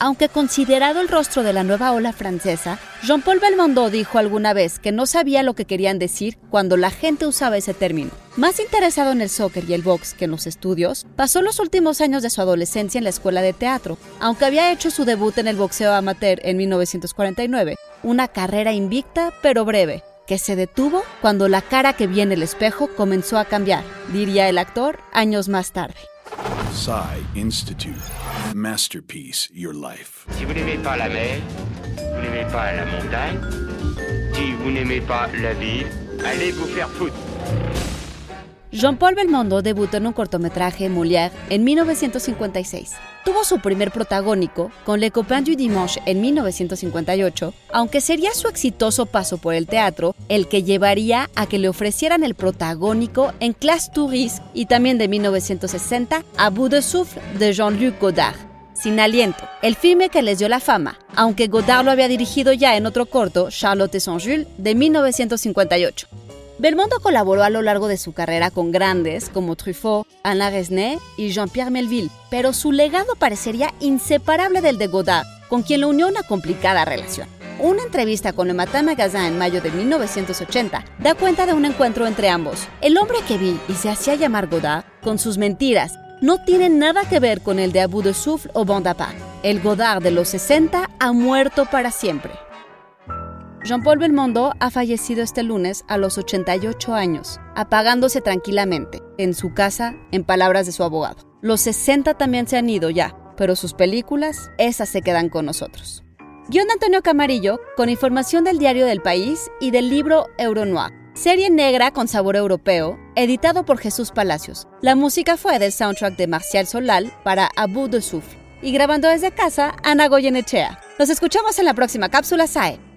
Aunque considerado el rostro de la nueva ola francesa, Jean-Paul Belmondo dijo alguna vez que no sabía lo que querían decir cuando la gente usaba ese término. Más interesado en el soccer y el box que en los estudios, pasó los últimos años de su adolescencia en la escuela de teatro, aunque había hecho su debut en el boxeo amateur en 1949, una carrera invicta pero breve, que se detuvo cuando la cara que vi en el espejo comenzó a cambiar, diría el actor años más tarde. Psy Institute. Masterpiece Your Life. Si vous n'aimez pas la mer, vous n'aimez pas la montagne, si vous n'aimez pas la ville, allez vous faire foutre. Jean-Paul Belmondo debutó en un cortometraje Molière en 1956. Tuvo su primer protagónico con Le Copain du Dimanche en 1958, aunque sería su exitoso paso por el teatro el que llevaría a que le ofrecieran el protagónico en Classe Touriste y también de 1960 A Bout de Souffle de Jean-Luc Godard. Sin aliento, el filme que les dio la fama, aunque Godard lo había dirigido ya en otro corto, Charlotte Saint-Jules, de 1958. Belmondo colaboró a lo largo de su carrera con grandes como Truffaut, Alain Resnais y Jean-Pierre Melville, pero su legado parecería inseparable del de Godard, con quien lo unió una complicada relación. Una entrevista con Le Matin Magazin en mayo de 1980 da cuenta de un encuentro entre ambos. El hombre que vi y se hacía llamar Godard, con sus mentiras, no tiene nada que ver con el de Abu de Souffle o Bondapart. El Godard de los 60 ha muerto para siempre. Jean-Paul Belmondo ha fallecido este lunes a los 88 años, apagándose tranquilamente, en su casa, en palabras de su abogado. Los 60 también se han ido ya, pero sus películas, esas se quedan con nosotros. Guión de Antonio Camarillo, con información del diario del país y del libro Euronoir. Serie negra con sabor europeo, editado por Jesús Palacios. La música fue del soundtrack de Marcial Solal para Abu de. Y grabando desde casa, Ana Goyenechea. Nos escuchamos en la próxima cápsula SAE.